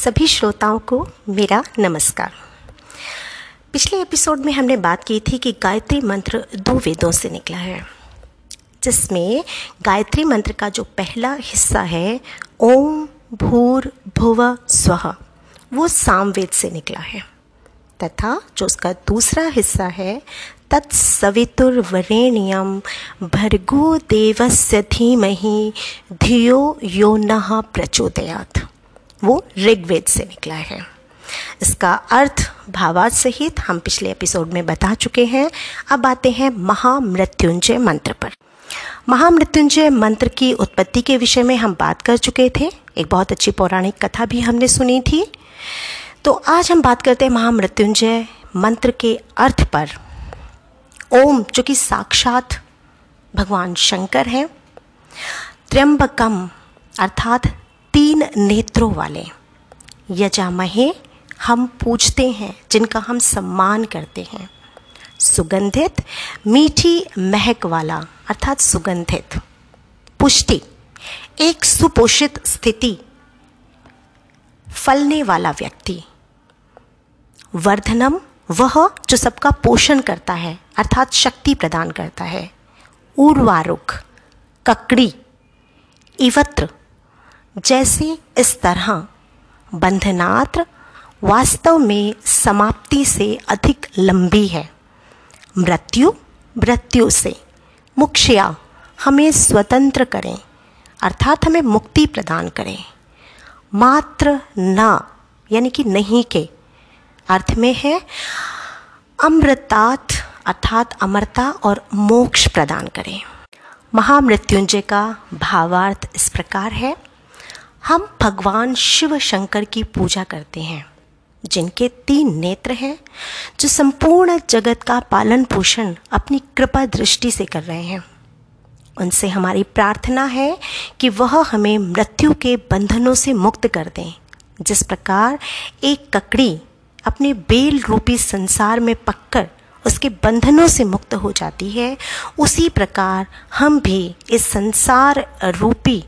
सभी श्रोताओं को मेरा नमस्कार। पिछले एपिसोड में हमने बात की थी कि गायत्री मंत्र दो वेदों से निकला है, जिसमें गायत्री मंत्र का जो पहला हिस्सा है, ओम भूर भुव स्व, वो सामवेद से निकला है। तथा जो उसका दूसरा हिस्सा है तत्सवितुर्वरेण्यम भर्गो देवस्य धीमहि धियो यो न प्रचोदयात। वो ऋग्वेद से निकला है। इसका अर्थ भावार्थ सहित हम पिछले एपिसोड में बता चुके हैं। अब आते हैं महामृत्युंजय मंत्र पर। महामृत्युंजय मंत्र की उत्पत्ति के विषय में हम बात कर चुके थे। एक बहुत अच्छी पौराणिक कथा भी हमने सुनी थी। तो आज हम बात करते हैं महामृत्युंजय मंत्र के अर्थ पर। ओम जो कि साक्षात भगवान शंकर हैं, त्र्यंबकम, अर्थात तीन नेत्रों वाले यजामहे हम पूजते हैं, जिनका हम सम्मान करते हैं। सुगंधित, मीठी महक वाला, अर्थात सुगंधित। पुष्टि, एक सुपोषित स्थिति। फलने वाला व्यक्ति। वर्धनम, वह जो सबका पोषण करता है, अर्थात शक्ति प्रदान करता है। उर्वारुक ककड़ी, इवत्र। जैसे इस तरह बंधनात्र वास्तव में समाप्ति से अधिक लंबी है। मृत्यु मृत्यु से मुक्षया हमें स्वतंत्र करें, अर्थात हमें मुक्ति प्रदान करें। मात्र न, यानी कि नहीं के अर्थ में है अमृतात् अर्थात अमरता और मोक्ष प्रदान करें। महामृत्युंजय का भावार्थ इस प्रकार है। हम भगवान शिव शंकर की पूजा करते हैं, जिनके तीन नेत्र हैं, जो संपूर्ण जगत का पालन पोषण अपनी कृपा दृष्टि से कर रहे हैं। उनसे हमारी प्रार्थना है कि वह हमें मृत्यु के बंधनों से मुक्त कर दें, जिस प्रकार एक ककड़ी अपने बेल रूपी संसार में पककर उसके बंधनों से मुक्त हो जाती है, उसी प्रकार हम भी इस संसार रूपी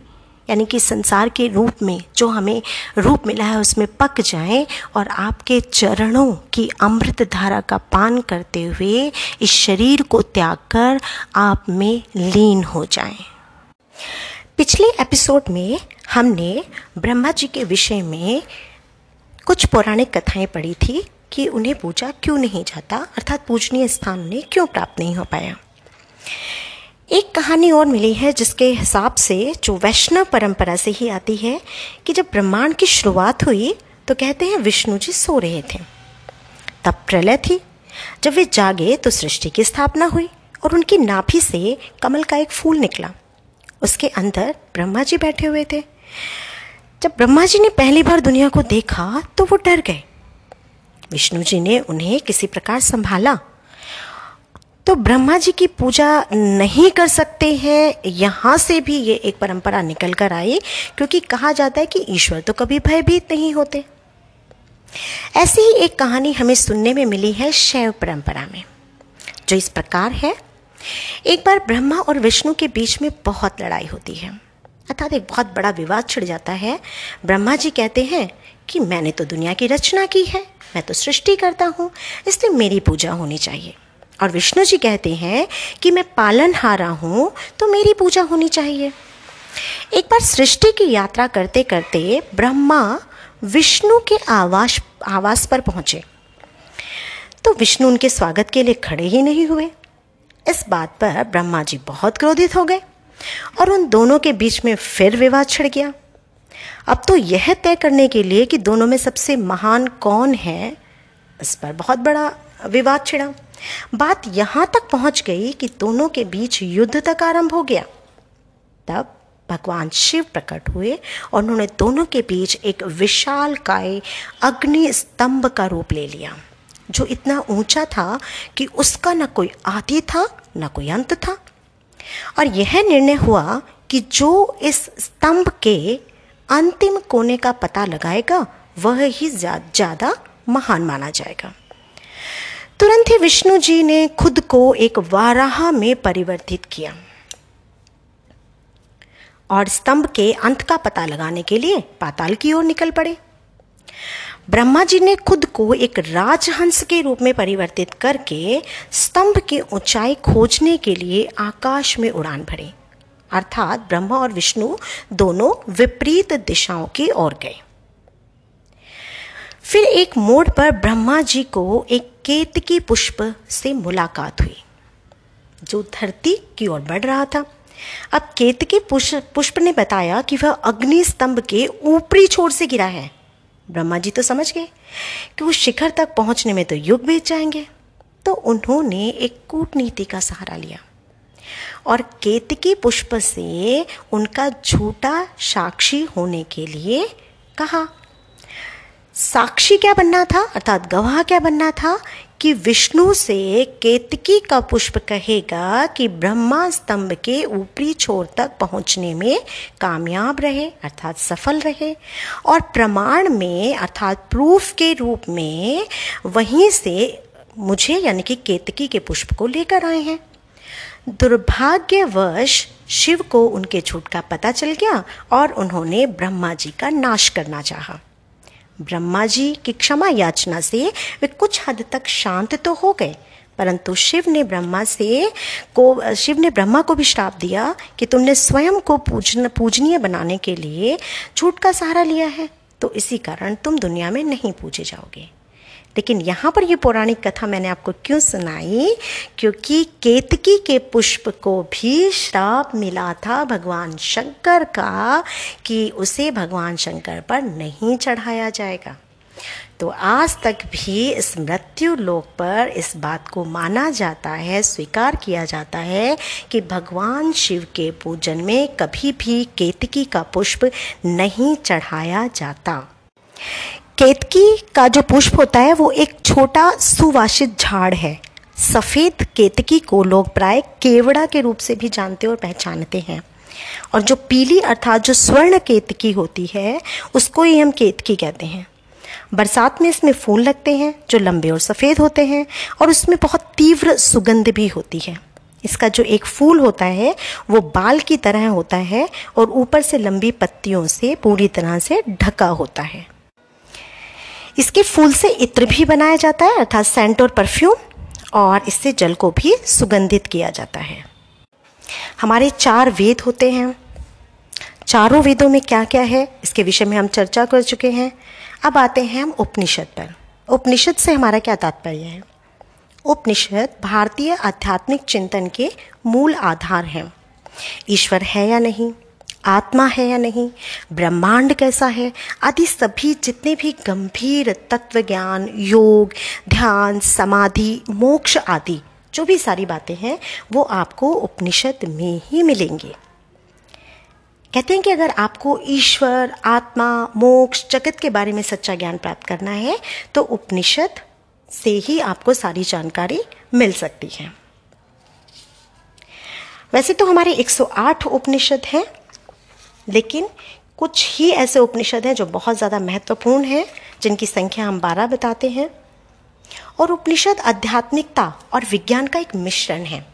यानी कि संसार के रूप में, जो हमें रूप मिला है, उसमें पक जाएँ और आपके चरणों की अमृत धारा का पान करते हुए इस शरीर को त्याग कर आप में लीन हो जाएँ। पिछले एपिसोड में हमने ब्रह्मा जी के विषय में कुछ पौराणिक कथाएँ पढ़ी थी कि उन्हें पूजा क्यों नहीं जाता, अर्थात पूजनीय स्थान उन्हें क्यों प्राप्त नहीं हो पाया एक कहानी और मिली है जिसके हिसाब से जो वैष्णव परंपरा से ही आती है कि जब ब्रह्मांड की शुरुआत हुई तो कहते हैं विष्णु जी सो रहे थे। तब प्रलय थी। जब वे जागे तो सृष्टि की स्थापना हुई और उनकी नाभि से कमल का एक फूल निकला। उसके अंदर ब्रह्मा जी बैठे हुए थे। जब ब्रह्मा जी ने पहली बार दुनिया को देखा तो वो डर गए। विष्णु जी ने उन्हें किसी प्रकार संभाला तो ब्रह्मा जी की पूजा नहीं कर सकते हैं, यहाँ से भी ये एक परंपरा निकल कर आई, क्योंकि कहा जाता है कि ईश्वर तो कभी भयभीत नहीं होते। ऐसी ही एक कहानी हमें सुनने में मिली है शैव परंपरा में, जो इस प्रकार है। एक बार ब्रह्मा और विष्णु के बीच में बहुत लड़ाई होती है, अर्थात एक बहुत बड़ा विवाद छिड़ जाता है। ब्रह्मा जी कहते हैं कि, मैंने तो दुनिया की रचना की है, मैं तो सृष्टि करता हूँ, इसलिए मेरी पूजा होनी चाहिए। और विष्णु जी कहते हैं कि मैं पालन हारा हूँ तो मेरी पूजा होनी चाहिए। एक बार सृष्टि की यात्रा करते करते ब्रह्मा विष्णु के आवास आवास पर पहुँचे। तो विष्णु उनके स्वागत के लिए खड़े ही नहीं हुए। इस बात पर ब्रह्मा जी बहुत क्रोधित हो गए और उन दोनों के बीच में फिर विवाद छिड़ गया। अब तो यह तय करने के लिए कि दोनों में सबसे महान कौन है, इस पर बहुत बड़ा विवाद छिड़ा। बात यहाँ तक पहुँच गई कि दोनों के बीच युद्ध तक आरंभ हो गया। तब भगवान शिव प्रकट हुए और उन्होंने दोनों के बीच एक विशाल काय अग्नि स्तंभ का रूप ले लिया, जो इतना ऊँचा था कि उसका न कोई आदि था, न कोई अंत था। और यह निर्णय हुआ कि जो इस स्तंभ के अंतिम कोने का पता लगाएगा, वह ही ज़्यादा महान माना जाएगा। तुरंत ही विष्णु जी ने खुद को एक वाराह में परिवर्तित किया और स्तंभ के अंत का पता लगाने के लिए पाताल की ओर निकल पड़े। ब्रह्मा जी ने खुद को एक राजहंस के रूप में परिवर्तित करके स्तंभ की ऊंचाई खोजने के लिए आकाश में उड़ान भरी। अर्थात ब्रह्मा और विष्णु दोनों विपरीत दिशाओं की ओर गए। फिर एक मोड़ पर ब्रह्मा जी को एक केतकी पुष्प से मुलाकात हुई, जो धरती की ओर बढ़ रहा था। अब केतकी पुष्प ने बताया कि वह अग्नि स्तंभ के ऊपरी छोर से गिरा है। ब्रह्मा जी तो समझ गए कि वो शिखर तक पहुँचने में तो युग बीत जाएँगे। तो उन्होंने एक कूटनीति का सहारा लिया और केतकी पुष्प से उनका झूठा साक्षी होने के लिए कहा। साक्षी क्या बनना था? अर्थात गवाह क्या बनना था? कि विष्णु से केतकी का पुष्प कहेगा कि ब्रह्मा स्तंभ के ऊपरी छोर तक पहुँचने में कामयाब रहे, अर्थात सफल रहे। और प्रमाण में, अर्थात प्रूफ के रूप में, वहीं से मुझे यानी कि केतकी के पुष्प को लेकर आए हैं। दुर्भाग्यवश शिव को उनके झूठ का पता चल गया और उन्होंने ब्रह्मा जी का नाश करना चाहा। ब्रह्मा जी की क्षमा याचना से वे कुछ हद तक शांत तो हो गए, परंतु शिव ने ब्रह्मा से को, शिव ने ब्रह्मा को भी श्राप दिया कि तुमने स्वयं को पूजन, पूजनीय बनाने के लिए झूठ का सहारा लिया है तो इसी कारण तुम दुनिया में नहीं पूजे जाओगे। लेकिन यहाँ पर ये पौराणिक कथा मैंने आपको क्यों सुनाई? क्योंकि केतकी के पुष्प को भी श्राप मिला था भगवान शंकर का कि उसे भगवान शंकर पर नहीं चढ़ाया जाएगा। तो आज तक भी इस मृत्यु लोक पर इस बात को माना जाता है, स्वीकार किया जाता है कि भगवान शिव के पूजन में कभी भी केतकी का पुष्प नहीं चढ़ाया जाता। केतकी का जो पुष्प होता है, वो एक छोटा सुवासित झाड़ है। सफ़ेद केतकी को लोग प्राय केवड़ा के रूप से भी जानते और पहचानते हैं। और जो पीली अर्थात जो स्वर्ण केतकी होती है, उसको ही हम केतकी कहते हैं। बरसात में इसमें फूल लगते हैं, जो लंबे और सफ़ेद होते हैं, और उसमें बहुत तीव्र सुगंध भी होती है। इसका जो एक फूल होता है, वो बाल की तरह होता है और ऊपर से लंबी पत्तियों से पूरी तरह से ढका होता है। इसके फूल से इत्र भी बनाया जाता है, अर्थात सेंट और परफ्यूम और इससे जल को भी सुगंधित किया जाता है। हमारे चार वेद होते हैं। चारों वेदों में क्या क्या है, इसके विषय में हम चर्चा कर चुके हैं। अब आते हैं हम उपनिषद पर। उपनिषद से हमारा क्या तात्पर्य है? उपनिषद भारतीय आध्यात्मिक चिंतन के मूल आधार हैं। ईश्वर है या नहीं? आत्मा है या नहीं, ब्रह्मांड कैसा है, आदि सभी जितने भी गंभीर तत्व, ज्ञान, योग, ध्यान, समाधि, मोक्ष आदि, जो भी सारी बातें हैं, वो आपको उपनिषद में ही मिलेंगे। कहते हैं कि अगर आपको ईश्वर, आत्मा, मोक्ष, जगत के बारे में सच्चा ज्ञान प्राप्त करना है तो उपनिषद से ही आपको सारी जानकारी मिल सकती है। वैसे तो हमारे 108 उपनिषद हैं लेकिन कुछ ही ऐसे उपनिषद हैं जो बहुत ज़्यादा महत्वपूर्ण हैं, जिनकी संख्या हम बारह बताते हैं। और उपनिषद आध्यात्मिकता और विज्ञान का एक मिश्रण है।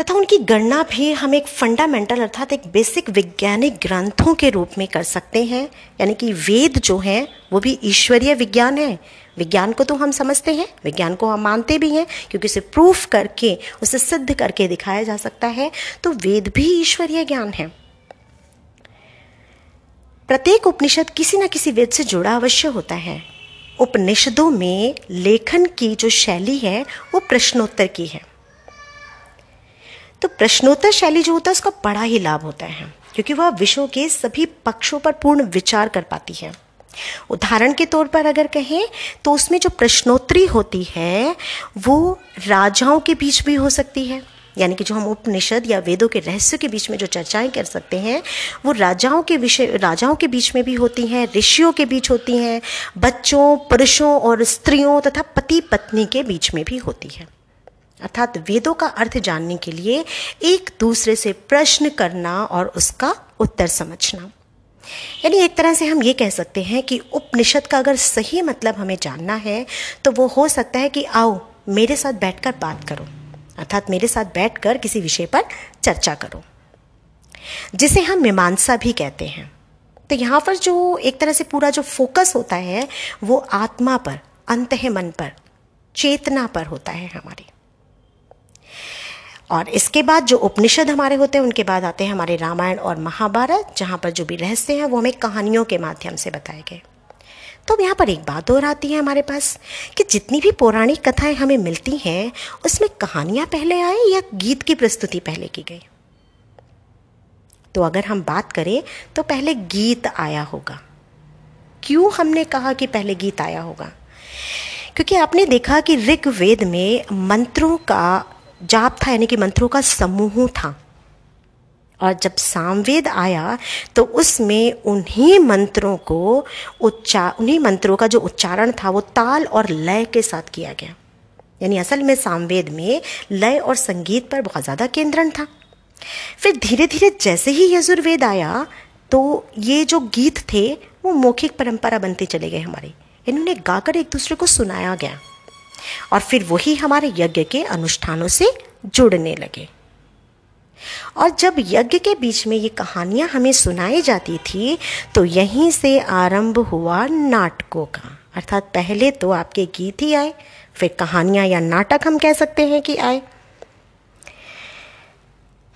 तथा उनकी गणना भी हम एक फंडामेंटल अर्थात एक बेसिक वैज्ञानिक ग्रंथों के रूप में कर सकते हैं। यानी कि वेद जो हैं, वो भी ईश्वरीय विज्ञान है। विज्ञान को तो हम समझते हैं, विज्ञान को हम मानते भी हैं, क्योंकि उसे प्रूफ करके, उसे सिद्ध करके दिखाया जा सकता है। तो वेद भी ईश्वरीय ज्ञान है। प्रत्येक उपनिषद किसी न किसी वेद से जुड़ा अवश्य होता है। उपनिषदों में लेखन की जो शैली है, वो प्रश्नोत्तर की है। तो प्रश्नोत्तर शैली जो होता है, उसका बड़ा ही लाभ होता है, क्योंकि वह विषयों के सभी पक्षों पर पूर्ण विचार कर पाती है। उदाहरण के तौर पर अगर कहें तो उसमें जो प्रश्नोत्तरी होती है, वो राजाओं के बीच भी हो सकती है। यानी कि जो हम उपनिषद या वेदों के रहस्य के बीच में जो चर्चाएँ कर सकते हैं, वो राजाओं के विषय, राजाओं के बीच में भी होती हैं, ऋषियों के बीच होती हैं, बच्चों, पुरुषों और स्त्रियों तथा पति पत्नी के बीच में भी होती है। अर्थात वेदों का अर्थ जानने के लिए एक दूसरे से प्रश्न करना और उसका उत्तर समझना। यानी एक तरह से हम ये कह सकते हैं कि उपनिषद का अगर सही मतलब हमें जानना है तो वो हो सकता है कि आओ मेरे साथ बैठकर बात करो। अर्थात मेरे साथ बैठकर किसी विषय पर चर्चा करो। जिसे हम मीमांसा भी कहते हैं। तो यहाँ पर जो एक तरह से पूरा जो फोकस होता है, वो आत्मा पर, अंत मन पर, चेतना पर होता है हमारी। और इसके बाद जो उपनिषद हमारे होते हैं, उनके बाद आते हैं हमारे रामायण और महाभारत, जहाँ पर जो भी रहस्य हैं, वो हमें कहानियों के माध्यम से बताए गए। तो यहाँ पर एक बात और आती है हमारे पास, कि जितनी भी पौराणिक कथाएँ हमें मिलती हैं, उसमें कहानियाँ पहले आए या गीत की प्रस्तुति पहले की गई? तो अगर हम बात करें तो पहले गीत आया होगा। क्यों हमने कहा कि पहले गीत आया होगा? क्योंकि आपने देखा कि ऋग्वेद में मंत्रों का जाप था, यानी कि मंत्रों का समूह था। और जब सामवेद आया तो उसमें उन्हीं मंत्रों को उच्चार उन्हीं मंत्रों का जो उच्चारण था, वो ताल और लय के साथ किया गया। यानी असल में सामवेद में लय और संगीत पर बहुत ज़्यादा केंद्रण था। फिर धीरे धीरे जैसे ही यजुर्वेद आया तो ये जो गीत थे, वो मौखिक परंपरा बनते चले गए हमारे। इन्होंने गाकर एक दूसरे को सुनाया गया। और फिर वही हमारे यज्ञ के अनुष्ठानों से जुड़ने लगे। और जब यज्ञ के बीच में ये कहानियाँ हमें सुनाई जाती थी तो यहीं से आरंभ हुआ नाटकों का। अर्थात पहले तो आपके गीत ही आए, फिर कहानियाँ या नाटक हम कह सकते हैं कि आए।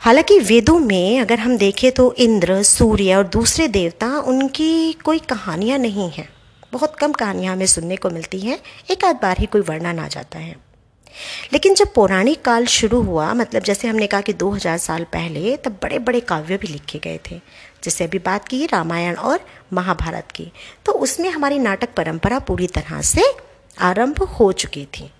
हालाँकि वेदों में अगर हम देखें तो इंद्र, सूर्य और दूसरे देवता, उनकी कोई कहानियाँ नहीं हैं। बहुत कम कहानियाँ हमें सुनने को मिलती हैं, एक आध बार ही कोई वर्णन आ जाता है। लेकिन जब पौराणिक काल शुरू हुआ मतलब जैसे हमने कहा कि 2000 साल पहले, तब बड़े बड़े काव्य भी लिखे गए थे। जैसे अभी बात की रामायण और महाभारत की तो उसमें हमारी नाटक परंपरा पूरी तरह से आरंभ हो चुकी थी।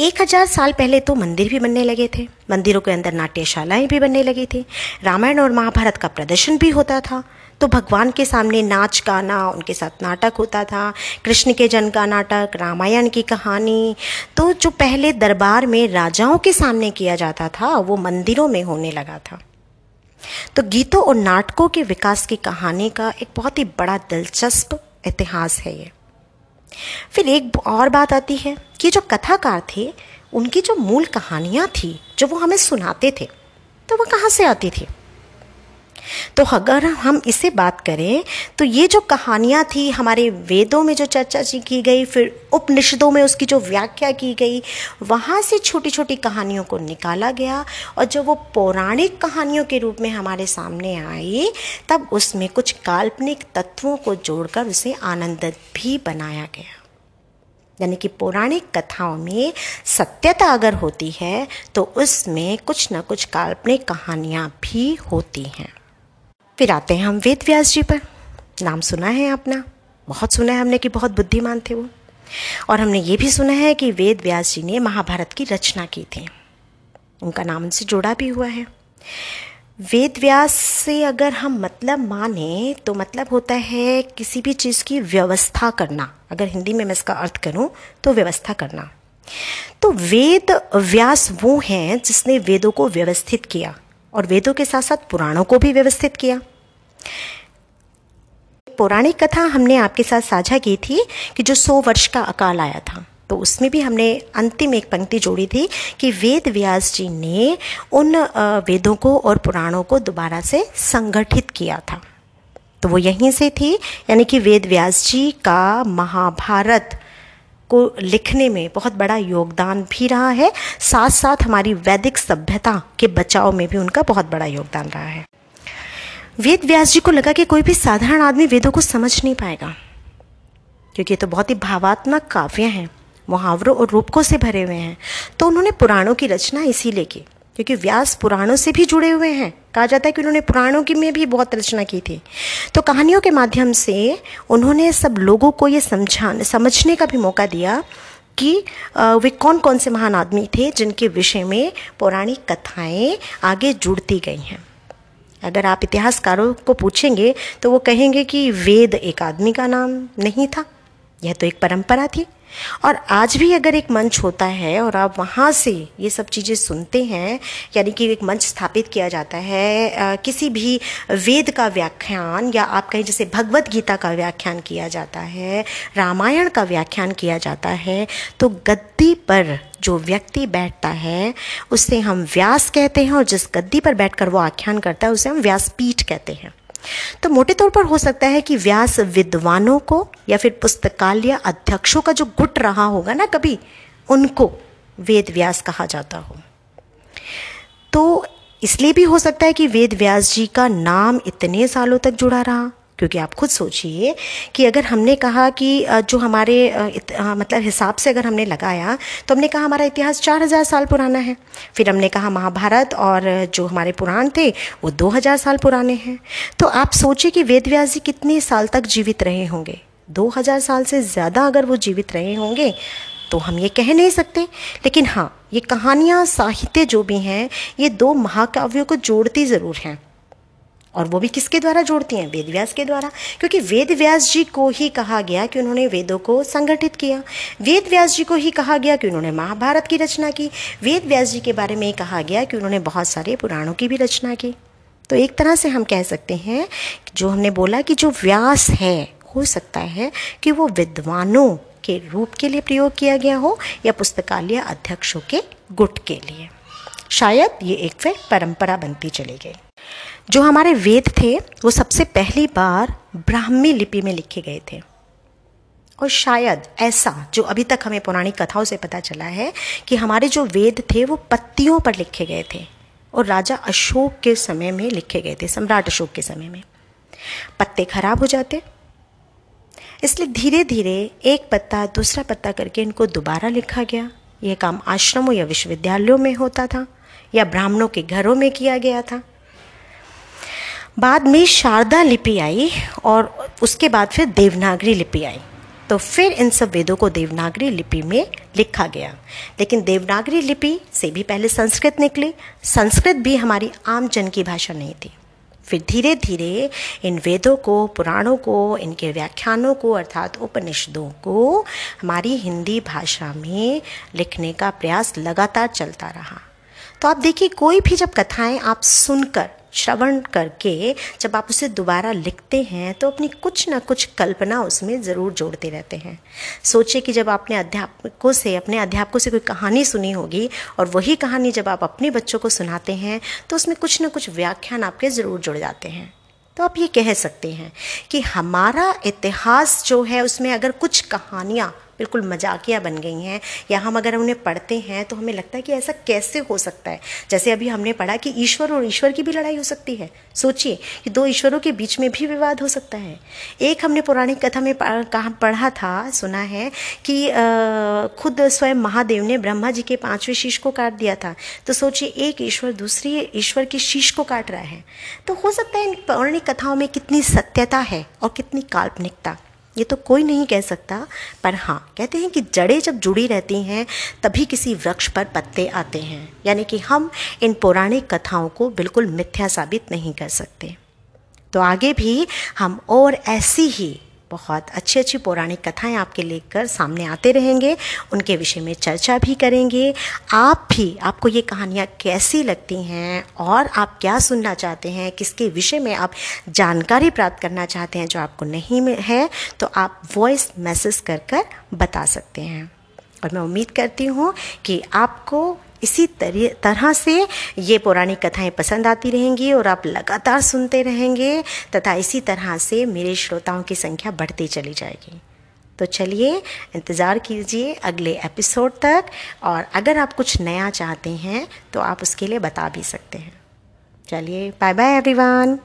एक हज़ार साल पहले तो मंदिर भी बनने लगे थे। मंदिरों के अंदर नाट्यशालाएँ भी बनने लगी थी। रामायण और महाभारत का प्रदर्शन भी होता था। तो भगवान के सामने नाच गाना, उनके साथ नाटक होता था, कृष्ण के जन्म का नाटक, रामायण की कहानी। तो जो पहले दरबार में राजाओं के सामने किया जाता था, वो मंदिरों में होने लगा था। तो गीतों और नाटकों के विकास की कहानी का एक बहुत ही बड़ा दिलचस्प इतिहास है ये। फिर एक और बात आती है कि जो कथाकार थे, उनकी जो मूल कहानियाँ थी, जो वो हमें सुनाते थे तो वो कहाँ से आती थी? तो अगर हम इसे बात करें तो ये जो कहानियाँ थी, हमारे वेदों में जो चर्चा की गई, फिर उपनिषदों में उसकी जो व्याख्या की गई, वहाँ से छोटी छोटी कहानियों को निकाला गया और जब वो पौराणिक कहानियों के रूप में हमारे सामने आई, तब उसमें कुछ काल्पनिक तत्वों को जोड़कर उसे आनंदित भी बनाया गया। यानी कि पौराणिक कथाओं में सत्यता अगर होती है तो उसमें कुछ न कुछ काल्पनिक कहानियाँ भी होती हैं। फिर आते हैं हम वेद व्यास जी पर। नाम सुना है अपना बहुत सुना है हमने कि बहुत बुद्धिमान थे वो। और हमने ये भी सुना है कि वेद व्यास जी ने महाभारत की रचना की थी। उनका नाम उनसे जुड़ा भी हुआ है। वेद व्यास से अगर हम मतलब माने तो मतलब होता है किसी भी चीज़ की व्यवस्था करना। अगर हिंदी में मैं इसका अर्थ करूँ तो व्यवस्था करना। तो वेद व्यास वो हैं जिसने वेदों को व्यवस्थित किया। और वेदों के साथ साथ पुराणों को भी व्यवस्थित किया। पौराणिक कथा हमने आपके साथ साझा की थी कि जो सौ वर्ष का अकाल आया था तो उसमें भी हमने अंतिम एक पंक्ति जोड़ी थी कि वेद व्यास जी ने उन वेदों को और पुराणों को दोबारा से संगठित किया था। तो वो यहीं से थी, यानी कि वेद व्यास जी का महाभारत को लिखने में बहुत बड़ा योगदान भी रहा है। साथ साथ हमारी वैदिक सभ्यता के बचाव में भी उनका बहुत बड़ा योगदान रहा है। वेद व्यास जी को लगा कि कोई भी साधारण आदमी वेदों को समझ नहीं पाएगा, क्योंकि ये तो बहुत ही भावात्मक काव्य हैं, मुहावरों और रूपकों से भरे हुए हैं। तो उन्होंने पुराणों की रचना इसीलिए की। क्योंकि व्यास पुराणों से भी जुड़े हुए हैं। कहा जाता है कि उन्होंने पुराणों की में भी बहुत रचना की थी। तो कहानियों के माध्यम से उन्होंने सब लोगों को ये समझा समझने का भी मौका दिया कि वे कौन कौन से महान आदमी थे जिनके विषय में पौराणिक कथाएँ आगे जुड़ती गई हैं। अगर आप इतिहासकारों को पूछेंगे तो वो कहेंगे कि वेद एक आदमी का नाम नहीं था। यह तो एक परंपरा थी। और आज भी अगर एक मंच होता है और आप वहाँ से ये सब चीज़ें सुनते हैं यानी कि एक मंच स्थापित किया जाता है आ, किसी भी वेद का व्याख्यान या आप कहें जैसे भगवत गीता का व्याख्यान किया जाता है रामायण का व्याख्यान किया जाता है तो गद्दी पर जो व्यक्ति बैठता है उसे हम व्यास कहते हैं और जिस गद्दी पर बैठकर वो आख्यान करता है उसे हम व्यासपीठ कहते हैं। तो मोटे तौर पर हो सकता है कि व्यास विद्वानों को या फिर पुस्तकालय अध्यक्षों का जो गुट रहा होगा ना कभी, उनको वेद व्यास कहा जाता हो। तो इसलिए भी हो सकता है कि वेद व्यास जी का नाम इतने सालों तक जुड़ा रहा। क्योंकि आप खुद सोचिए कि अगर हमने कहा कि जो हमारे मतलब हिसाब से अगर हमने लगाया तो हमने कहा हमारा इतिहास चार हज़ार साल पुराना है। फिर हमने कहा महाभारत और जो हमारे पुराण थे, वो दो हज़ार साल पुराने हैं। तो आप सोचिए कि वेद व्यास जी कितने साल तक जीवित रहे होंगे। दो हज़ार साल से ज़्यादा अगर वो जीवित रहे होंगे तो हम ये कह नहीं सकते। लेकिन हाँ ये कहानियाँ, साहित्य जो भी हैं, ये दो महाकाव्यों को जोड़ती ज़रूर हैं। और वो भी किसके द्वारा जोड़ती हैं? वेद व्यास के द्वारा। क्योंकि वेद व्यास जी को ही कहा गया कि उन्होंने वेदों को संगठित किया। वेद व्यास जी को ही कहा गया कि उन्होंने महाभारत की रचना की। वेद व्यास जी के बारे में कहा गया कि उन्होंने बहुत सारे पुराणों की भी रचना की। तो एक तरह से हम कह सकते हैं जो हमने बोला कि जो व्यास है, हो सकता है कि वो विद्वानों के रूप के लिए प्रयोग किया गया हो या पुस्तकालय अध्यक्षों के गुट के लिए। शायद ये एक फिर परंपरा बनती चली गई। जो हमारे वेद थे, वो सबसे पहली बार ब्राह्मी लिपि में लिखे गए थे। और शायद ऐसा, जो अभी तक हमें पौराणिक कथाओं से पता चला है, कि हमारे जो वेद थे, वो पत्तियों पर लिखे गए थे। और राजा अशोक के समय में लिखे गए थे, सम्राट अशोक के समय में। पत्ते खराब हो जाते। इसलिए धीरे धीरे एक पत्ता दूसरा पत्ता करके इनको दोबारा लिखा गया। यह काम आश्रमों या विश्वविद्यालयों में होता था, या ब्राह्मणों के घरों में किया गया था। बाद में शारदा लिपि आई और उसके बाद फिर देवनागरी लिपि आई। तो फिर इन सब वेदों को देवनागरी लिपि में लिखा गया। लेकिन देवनागरी लिपि से भी पहले संस्कृत निकली। संस्कृत भी हमारी आम जन की भाषा नहीं थी। फिर धीरे धीरे इन वेदों को, पुराणों को, इनके व्याख्यानों को, अर्थात उपनिषदों को हमारी हिंदी भाषा में लिखने का प्रयास लगातार चलता रहा। तो आप देखिए, कोई भी जब कथाएँ आप सुनकर श्रवण करके जब आप उसे दोबारा लिखते हैं तो अपनी कुछ ना कुछ कल्पना उसमें ज़रूर जोड़ते रहते हैं। सोचिए कि जब आपने अध्यापकों से, अपने अध्यापकों से कोई कहानी सुनी होगी और वही कहानी जब आप अपने बच्चों को सुनाते हैं तो उसमें कुछ ना कुछ व्याख्यान आपके ज़रूर जुड़ जाते हैं। तो आप ये कह सकते हैं कि हमारा इतिहास जो है, उसमें अगर कुछ कहानियाँ बिल्कुल मजाकिया बन गई हैं, या हम अगर उन्हें पढ़ते हैं तो हमें लगता है कि ऐसा कैसे हो सकता है? जैसे अभी हमने पढ़ा कि ईश्वर और ईश्वर की भी लड़ाई हो सकती है। सोचिए कि दो ईश्वरों के बीच में भी विवाद हो सकता है। एक हमने पौराणिक कथा में कहा, पढ़ा था, सुना है कि खुद स्वयं महादेव ने ब्रह्मा जी के पाँचवें शीश को काट दिया था। तो सोचिए, एक ईश्वर दूसरी ईश्वर की शीश को काट रहा है। तो हो सकता है इन पौराणिक कथाओं में कितनी सत्यता है और कितनी काल्पनिकता। ये तो कोई नहीं कह सकता, पर हाँ कहते हैं कि जड़ें जब जुड़ी रहती हैं, तभी किसी वृक्ष पर पत्ते आते हैं। यानी कि हम इन पौराणिक कथाओं को बिल्कुल मिथ्या साबित नहीं कर सकते। तो आगे भी हम और ऐसी ही बहुत अच्छी अच्छी पौराणिक कथाएँ आपके लेकर सामने आते रहेंगे, उनके विषय में चर्चा भी करेंगे। आप भी, आपको ये कहानियाँ कैसी लगती हैं और आप क्या सुनना चाहते हैं, किसके विषय में आप जानकारी प्राप्त करना चाहते हैं जो आपको नहीं है तो आप वॉइस मैसेज कर कर बता सकते हैं। और मैं उम्मीद करती हूँ कि आपको इसी तरह से ये पौराणिक कथाएँ पसंद आती रहेंगी और आप लगातार सुनते रहेंगे तथा इसी तरह से मेरे श्रोताओं की संख्या बढ़ती चली जाएगी। तो चलिए इंतज़ार कीजिए अगले एपिसोड तक और अगर आप कुछ नया चाहते हैं तो आप उसके लिए बता भी सकते हैं। चलिए बाय बाय एवरीवन